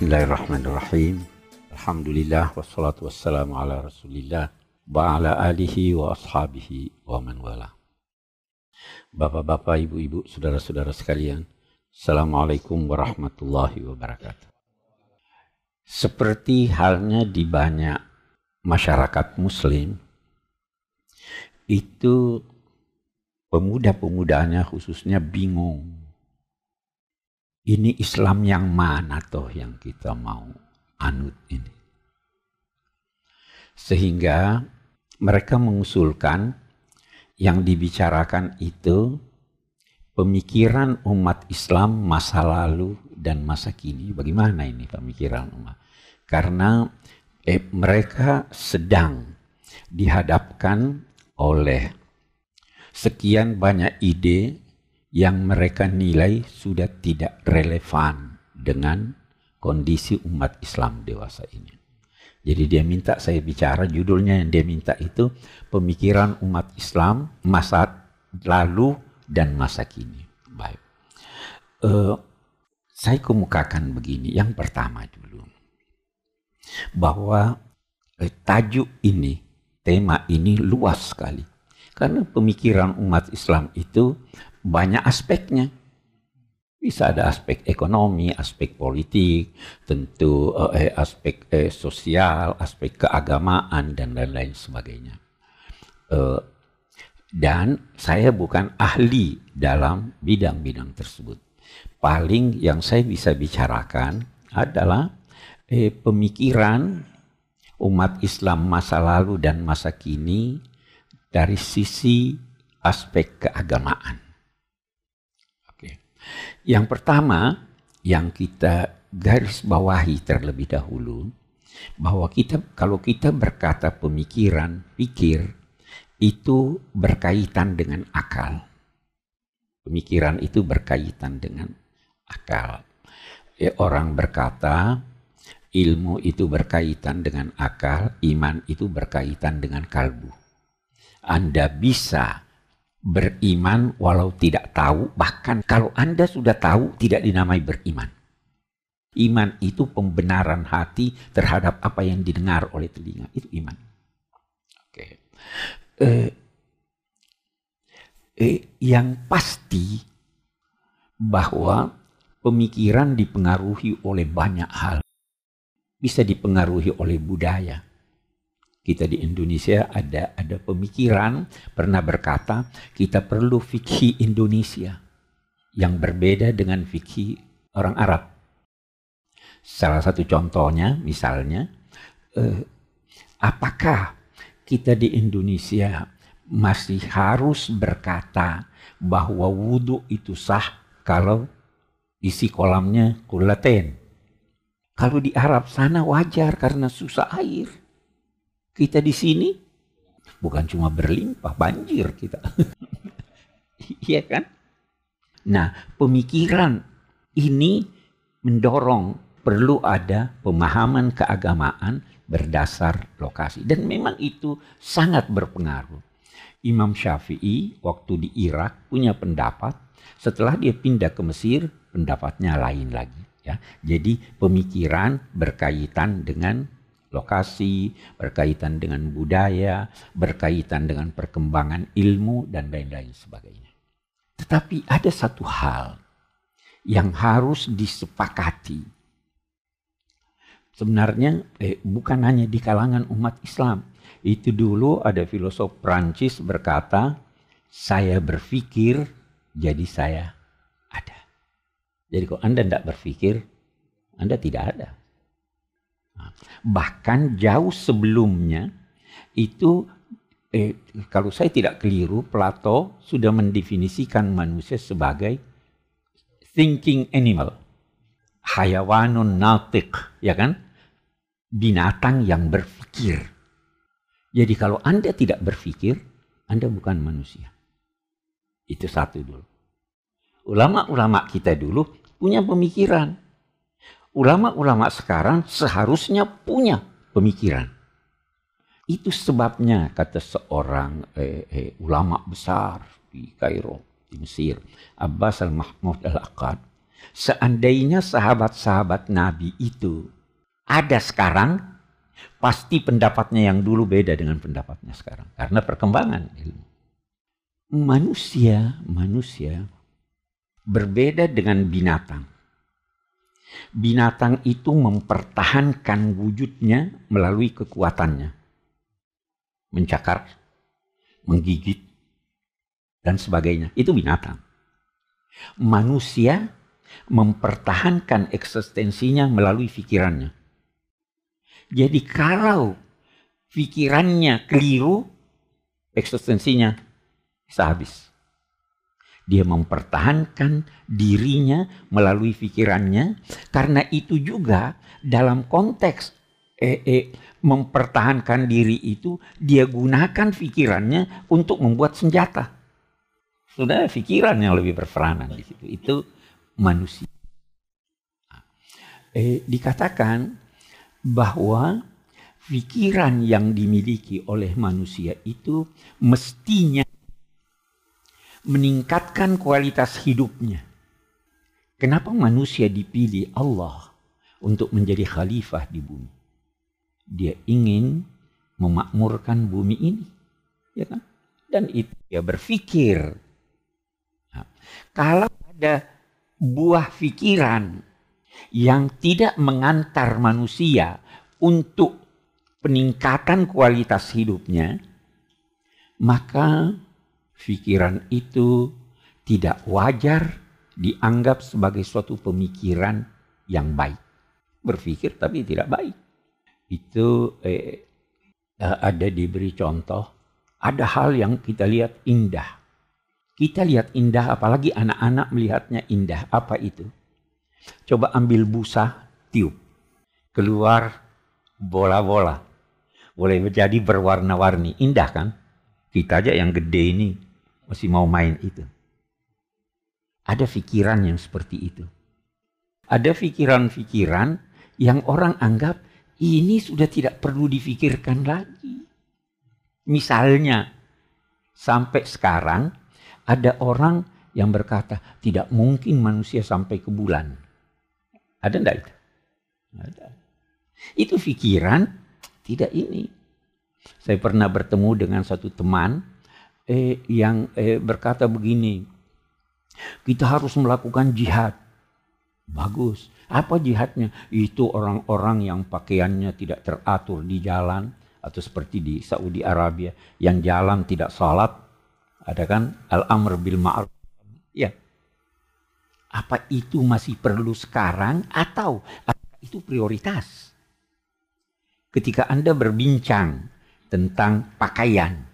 Bismillahirrahmanirrahim. Alhamdulillah wassalatu wassalamu ala Rasulillah wa ala alihi wa ashabihi wa man wala. Bapak-bapak, ibu-ibu, saudara-saudara sekalian, Assalamualaikum warahmatullahi wabarakatuh. Seperti halnya di banyak masyarakat muslim, itu pemuda-pemudanya khususnya bingung ini Islam yang mana toh yang kita mau anut ini. Sehingga mereka mengusulkan yang dibicarakan itu pemikiran umat Islam masa lalu dan masa kini. Bagaimana ini pemikiran umat? Karena eh, mereka sedang dihadapkan oleh sekian banyak ide yang mereka nilai sudah tidak relevan dengan kondisi umat Islam dewasa ini. Jadi dia minta saya bicara, judulnya yang dia minta itu pemikiran umat Islam masa lalu dan masa kini. Baik. Uh, saya kemukakan begini, yang pertama dulu. Bahwa eh, tajuk ini, tema ini luas sekali. Karena pemikiran umat Islam itu banyak aspeknya. Bisa ada aspek ekonomi, aspek politik, tentu eh, aspek eh, sosial, aspek keagamaan, dan lain-lain sebagainya. Eh, dan saya bukan ahli dalam bidang-bidang tersebut. Paling yang saya bisa bicarakan adalah eh, pemikiran umat Islam masa lalu dan masa kini dari sisi aspek keagamaan. Yang pertama yang kita garis bawahi terlebih dahulu bahwa kita kalau kita berkata pemikiran, pikir itu berkaitan dengan akal. Pemikiran itu berkaitan dengan akal. Ya, orang berkata ilmu itu berkaitan dengan akal, iman itu berkaitan dengan kalbu. Anda bisa beriman walau tidak tahu, bahkan kalau Anda sudah tahu tidak dinamai beriman. Iman itu pembenaran hati terhadap apa yang didengar oleh telinga. Itu iman. Oke. Eh, eh, yang pasti bahwa pemikiran dipengaruhi oleh banyak hal. Bisa dipengaruhi oleh budaya, kita di Indonesia ada ada pemikiran pernah berkata kita perlu fikih Indonesia yang berbeda dengan fikih orang Arab. Salah satu contohnya misalnya eh, apakah kita di Indonesia masih harus berkata bahwa wudhu itu sah kalau isi kolamnya kulaten. Kalau di Arab sana wajar karena susah air. Kita di sini bukan cuma berlimpah, banjir kita. Iya kan? Nah, pemikiran ini mendorong perlu ada pemahaman keagamaan berdasar lokasi. Dan memang itu sangat berpengaruh. Imam Syafi'i waktu di Irak punya pendapat, setelah dia pindah ke Mesir, pendapatnya lain lagi. Ya. Jadi pemikiran berkaitan dengan lokasi, berkaitan dengan budaya, berkaitan dengan perkembangan ilmu, dan lain-lain sebagainya. Tetapi ada satu hal yang harus disepakati. Sebenarnya eh, bukan hanya di kalangan umat Islam. Itu dulu ada filosof Prancis berkata, saya berpikir jadi saya ada. Jadi kalau Anda tidak berpikir, Anda tidak ada. Bahkan jauh sebelumnya itu eh, kalau saya tidak keliru Plato sudah mendefinisikan manusia sebagai thinking animal. Hayawanun natik, ya kan? Binatang yang berpikir. Jadi kalau Anda tidak berpikir, Anda bukan manusia. Itu satu dulu. Ulama-ulama kita dulu punya pemikiran ulama-ulama sekarang seharusnya punya pemikiran. Itu sebabnya kata seorang eh, eh, ulama besar di Kairo, di Mesir, Abbas al-Mahmud al-Aqad. Seandainya sahabat-sahabat Nabi itu ada sekarang, pasti pendapatnya yang dulu beda dengan pendapatnya sekarang. Karena perkembangan ilmu. Manusia, manusia berbeda dengan binatang. Binatang itu mempertahankan wujudnya melalui kekuatannya. Mencakar, menggigit, dan sebagainya. Itu binatang. Manusia mempertahankan eksistensinya melalui pikirannya. Jadi kalau pikirannya keliru, eksistensinya bisa habis. Dia mempertahankan dirinya melalui pikirannya karena itu juga dalam konteks eh, eh, mempertahankan diri itu dia gunakan pikirannya untuk membuat senjata. Sudah pikiran yang lebih berperanan di situ. Itu manusia. Eh, dikatakan bahwa pikiran yang dimiliki oleh manusia itu mestinya meningkatkan kualitas hidupnya. Kenapa manusia dipilih Allah untuk menjadi khalifah di bumi? Dia ingin memakmurkan bumi ini, ya kan? Dan itu dia berpikir. Nah, kalau ada buah pikiran yang tidak mengantar manusia untuk peningkatan kualitas hidupnya, maka pikiran itu tidak wajar dianggap sebagai suatu pemikiran yang baik. Berpikir tapi tidak baik. Itu eh, eh, ada diberi contoh, ada hal yang kita lihat indah. Kita lihat indah, apalagi anak-anak melihatnya indah. Apa itu? Coba ambil busa, tiup. Keluar bola-bola. Boleh menjadi berwarna-warni. Indah kan? Kita aja yang gede ini masih mau main itu. Ada pikiran yang seperti itu. Ada pikiran-pikiran yang orang anggap ini sudah tidak perlu difikirkan lagi. Misalnya, sampai sekarang ada orang yang berkata tidak mungkin manusia sampai ke bulan. Ada enggak itu? Ada. Itu pikiran tidak ini. Saya pernah bertemu dengan satu teman eh, yang eh, berkata begini, kita harus melakukan jihad. Bagus. Apa jihadnya? Itu orang-orang yang pakaiannya tidak teratur di jalan atau seperti di Saudi Arabia yang jalan tidak salat. Ada kan al-amr bil ma'ruf. Ya. Apa itu masih perlu sekarang atau itu prioritas? Ketika Anda berbincang tentang pakaian,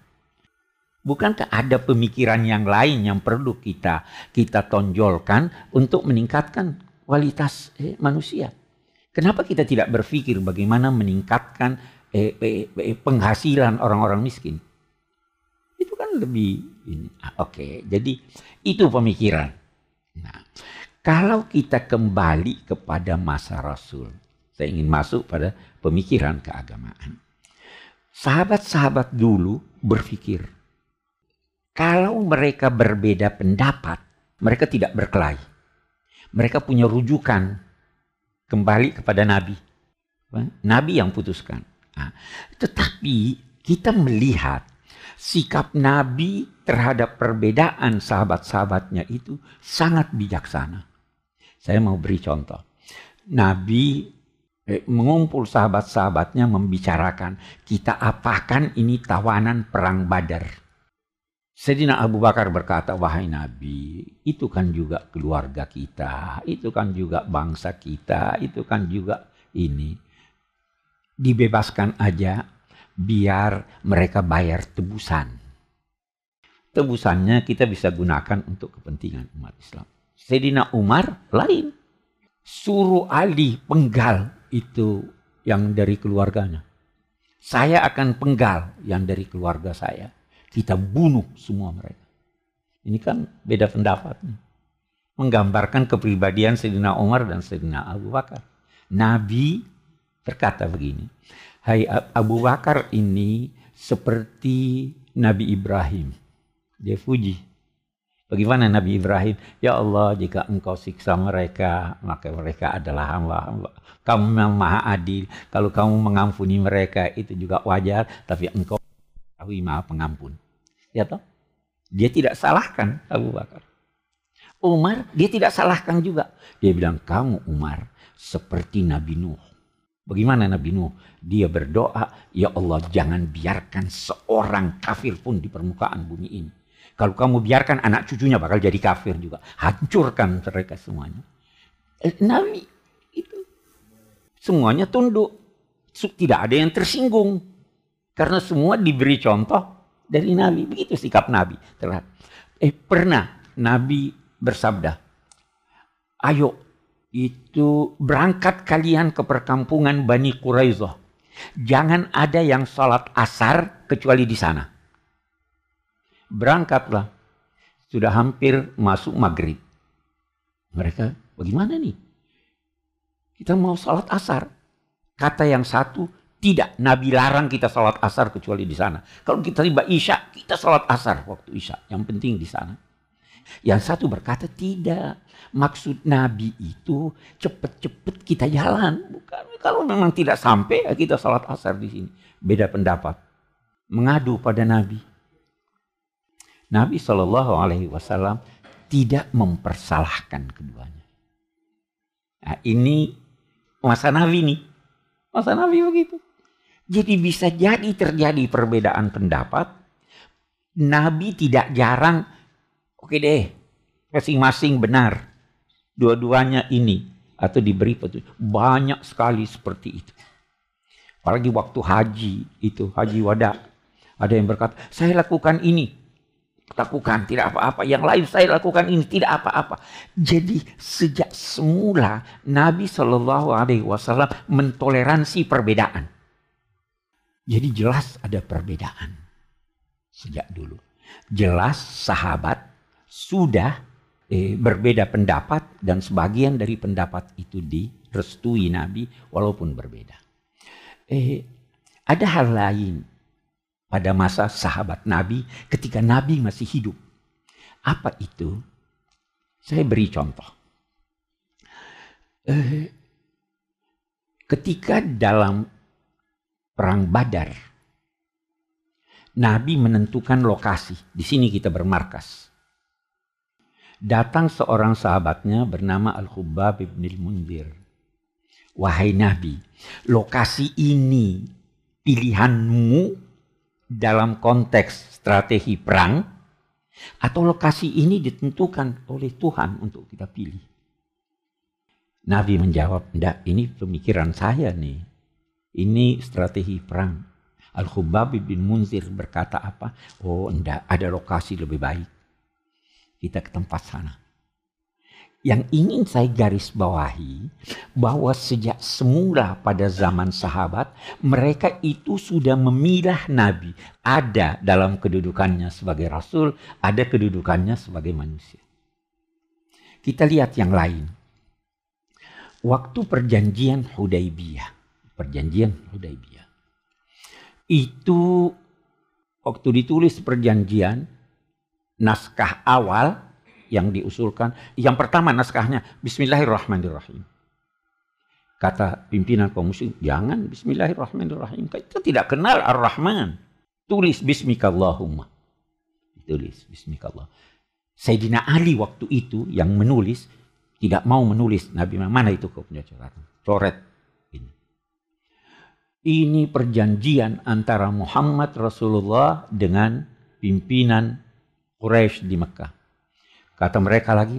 Bukankah ada pemikiran yang lain yang perlu kita kita tonjolkan untuk meningkatkan kualitas eh, manusia? Kenapa kita tidak berpikir bagaimana meningkatkan eh, eh, eh, penghasilan orang-orang miskin? Itu kan lebih ini. Ah, Oke, okay. jadi itu pemikiran. Nah, kalau kita kembali kepada masa Rasul, saya ingin masuk pada pemikiran keagamaan. Sahabat-sahabat dulu berpikir, kalau mereka berbeda pendapat, mereka tidak berkelahi. Mereka punya rujukan kembali kepada Nabi. Nabi yang putuskan. Nah, tetapi kita melihat sikap Nabi terhadap perbedaan sahabat-sahabatnya itu sangat bijaksana. Saya mau beri contoh. Nabi eh, mengumpul sahabat-sahabatnya membicarakan kita apakan ini tawanan perang Badar. Sayyidina Abu Bakar berkata, wahai Nabi, itu kan juga keluarga kita, itu kan juga bangsa kita, itu kan juga ini. Dibebaskan aja biar mereka bayar tebusan. Tebusannya kita bisa gunakan untuk kepentingan umat Islam. Sayyidina Umar lain. Suruh Ali penggal itu yang dari keluarganya. Saya akan penggal yang dari keluarga saya kita bunuh semua mereka. Ini kan beda pendapat. Menggambarkan kepribadian Sayyidina Umar dan Sayyidina Abu Bakar. Nabi berkata begini, Hai Abu Bakar ini seperti Nabi Ibrahim. Dia puji. Bagaimana Nabi Ibrahim? Ya Allah, jika engkau siksa mereka, maka mereka adalah hamba-hamba. Kamu memang maha adil. Kalau kamu mengampuni mereka, itu juga wajar. Tapi engkau tahu maha pengampun. Ya toh? Dia tidak salahkan Abu Bakar. Umar, dia tidak salahkan juga. Dia bilang, kamu Umar, seperti Nabi Nuh. Bagaimana Nabi Nuh? Dia berdoa, Ya Allah jangan biarkan seorang kafir pun di permukaan bumi ini kalau kamu biarkan anak cucunya bakal jadi kafir juga. Hancurkan mereka semuanya. Eh, Nabi itu semuanya tunduk. Tidak ada yang tersinggung. Karena semua diberi contoh dari Nabi. Begitu sikap Nabi. Eh pernah Nabi bersabda, ayo itu berangkat kalian ke perkampungan Bani Quraizah. Jangan ada yang sholat asar kecuali di sana berangkatlah. Sudah hampir masuk maghrib. Mereka, bagaimana nih? Kita mau sholat asar. Kata yang satu, tidak. Nabi larang kita sholat asar kecuali di sana. Kalau kita tiba isya, kita sholat asar waktu isya. Yang penting di sana. Yang satu berkata tidak. Maksud Nabi itu cepet-cepet kita jalan. Bukan kalau memang tidak sampai ya kita sholat asar di sini. Beda pendapat. Mengadu pada Nabi. Nabi Shallallahu Alaihi Wasallam tidak mempersalahkan keduanya. Nah, ini masa Nabi nih, masa Nabi begitu. Jadi bisa jadi terjadi perbedaan pendapat. Nabi tidak jarang, oke deh, masing-masing benar. Dua-duanya ini atau diberi petunjuk. Banyak sekali seperti itu. Apalagi waktu haji itu, haji wada. Ada yang berkata, saya lakukan ini lakukan tidak apa-apa. Yang lain saya lakukan ini tidak apa-apa. Jadi sejak semula Nabi Shallallahu Alaihi Wasallam mentoleransi perbedaan. Jadi jelas ada perbedaan sejak dulu. Jelas sahabat sudah eh, berbeda pendapat dan sebagian dari pendapat itu direstui Nabi walaupun berbeda. Eh, ada hal lain pada masa sahabat Nabi ketika Nabi masih hidup. Apa itu? Saya beri contoh. Eh, ketika dalam perang Badar, Nabi menentukan lokasi. Di sini kita bermarkas. Datang seorang sahabatnya bernama Al-Khubab ibn al-Munzir. Wahai Nabi, lokasi ini pilihanmu dalam konteks strategi perang atau lokasi ini ditentukan oleh Tuhan untuk kita pilih. Nabi menjawab, "Enggak, ini pemikiran saya nih. Ini strategi perang." Al-Khubab bin Munzir berkata apa? Oh, enggak, ada lokasi lebih baik. Kita ke tempat sana. Yang ingin saya garis bawahi bahwa sejak semula pada zaman sahabat mereka itu sudah memilah nabi. Ada dalam kedudukannya sebagai rasul, ada kedudukannya sebagai manusia. Kita lihat yang lain. Waktu perjanjian Hudaybiyah, perjanjian Hudaybiyah. Itu waktu ditulis perjanjian naskah awal yang diusulkan. Yang pertama naskahnya Bismillahirrahmanirrahim. Kata pimpinan kaum muslim, jangan Bismillahirrahmanirrahim. Kita tidak kenal Ar-Rahman. Tulis Bismikallahumma. Tulis Bismikallah. Sayyidina Ali waktu itu yang menulis tidak mau menulis Nabi mana itu kau punya coret coret ini perjanjian antara Muhammad Rasulullah dengan pimpinan Quraisy di Mekah Kata mereka lagi,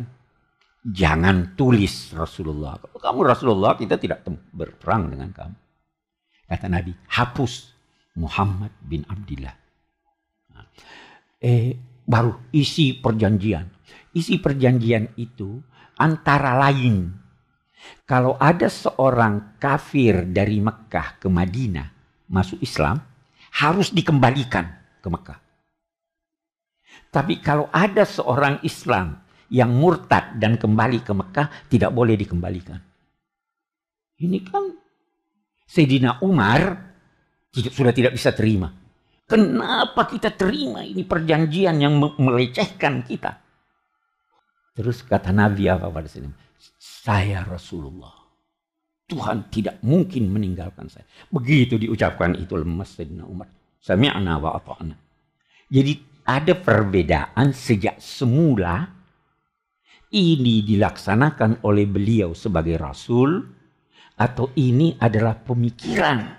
jangan tulis Rasulullah. Kalau kamu Rasulullah, kita tidak berperang dengan kamu. Kata Nabi, hapus Muhammad bin Abdullah. Eh, baru isi perjanjian. Isi perjanjian itu antara lain kalau ada seorang kafir dari Mekah ke Madinah masuk Islam harus dikembalikan ke Mekah. Tapi kalau ada seorang Islam yang murtad dan kembali ke Mekah, tidak boleh dikembalikan. Ini kan Sayyidina Umar sudah tidak bisa terima. Kenapa kita terima ini perjanjian yang melecehkan kita? Terus kata Nabi apa pada sini? Saya Rasulullah. Tuhan tidak mungkin meninggalkan saya. Begitu diucapkan itu lemas Sayyidina Umar. Sami'na wa ata'na. Jadi ada perbedaan sejak semula ini dilaksanakan oleh beliau sebagai rasul atau ini adalah pemikiran.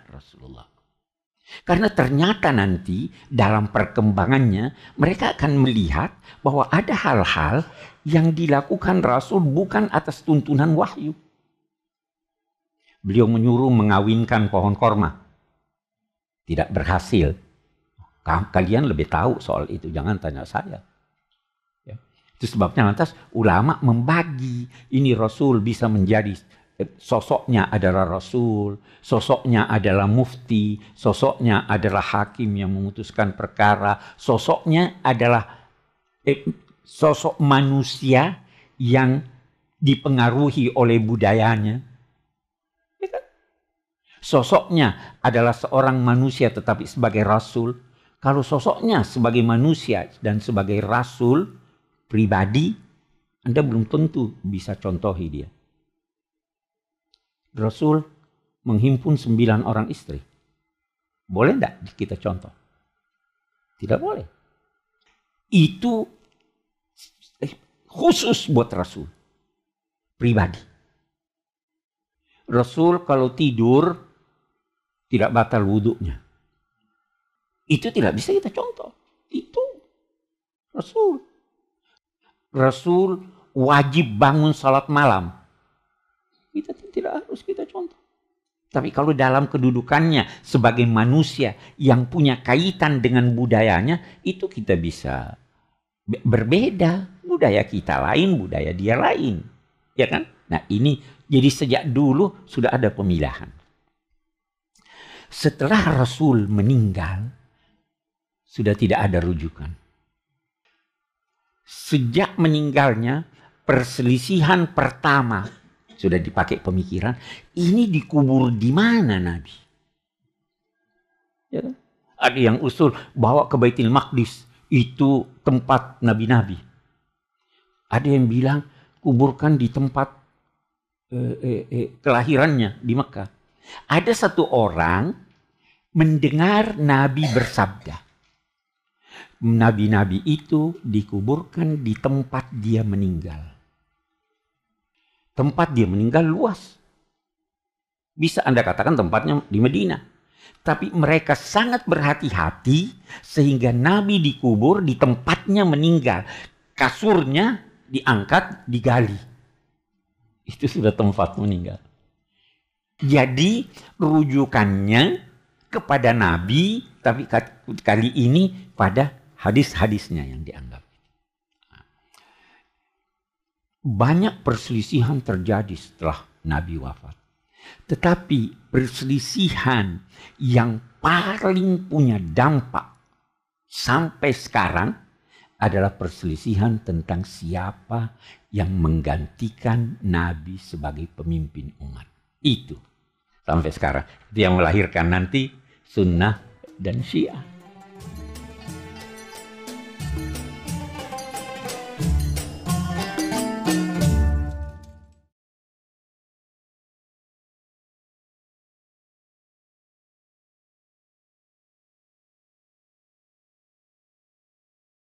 Karena ternyata nanti dalam perkembangannya mereka akan melihat bahwa ada hal-hal yang dilakukan Rasul bukan atas tuntunan wahyu. Beliau menyuruh mengawinkan pohon korma. Tidak berhasil. Kalian lebih tahu soal itu, jangan tanya saya. Ya. Itu sebabnya lantas ulama membagi. Ini Rasul bisa menjadi sosoknya adalah Rasul, sosoknya adalah mufti, sosoknya adalah hakim yang memutuskan perkara, sosoknya adalah eh, sosok manusia yang dipengaruhi oleh budayanya. Ya kan? Sosoknya adalah seorang manusia tetapi sebagai rasul. Kalau sosoknya sebagai manusia dan sebagai rasul pribadi, Anda belum tentu bisa contohi dia. Rasul menghimpun sembilan orang istri. Boleh tidak kita contoh? Tidak boleh. Itu eh, khusus buat Rasul. Pribadi. Rasul kalau tidur tidak batal wudhunya. Itu tidak bisa kita contoh. Itu Rasul. Rasul wajib bangun salat malam. Kita tidak harus kita contoh. Tapi kalau dalam kedudukannya sebagai manusia yang punya kaitan dengan budayanya, itu kita bisa berbeda. Budaya kita lain, budaya dia lain. Ya kan? Nah ini jadi sejak dulu sudah ada pemilahan. Setelah Rasul meninggal, sudah tidak ada rujukan. Sejak meninggalnya, perselisihan pertama sudah dipakai pemikiran, ini dikubur di mana Nabi? Ya kan? Ada yang usul bawa ke Baitul Maqdis, itu tempat nabi-nabi. Ada yang bilang kuburkan di tempat eh, eh, eh, kelahirannya di Mekah. Ada satu orang mendengar Nabi bersabda nabi-nabi itu dikuburkan di tempat dia meninggal. Tempat dia meninggal luas. Bisa Anda katakan tempatnya di Medina. Tapi mereka sangat berhati-hati sehingga Nabi dikubur di tempatnya meninggal. Kasurnya diangkat, digali. Itu sudah tempat meninggal. Jadi rujukannya kepada Nabi, tapi kali ini pada hadis-hadisnya yang dianggap. Banyak perselisihan terjadi setelah Nabi wafat. Tetapi perselisihan yang paling punya dampak sampai sekarang adalah perselisihan tentang siapa yang menggantikan Nabi sebagai pemimpin umat. Itu sampai sekarang. Itu yang melahirkan nanti sunnah dan syiah.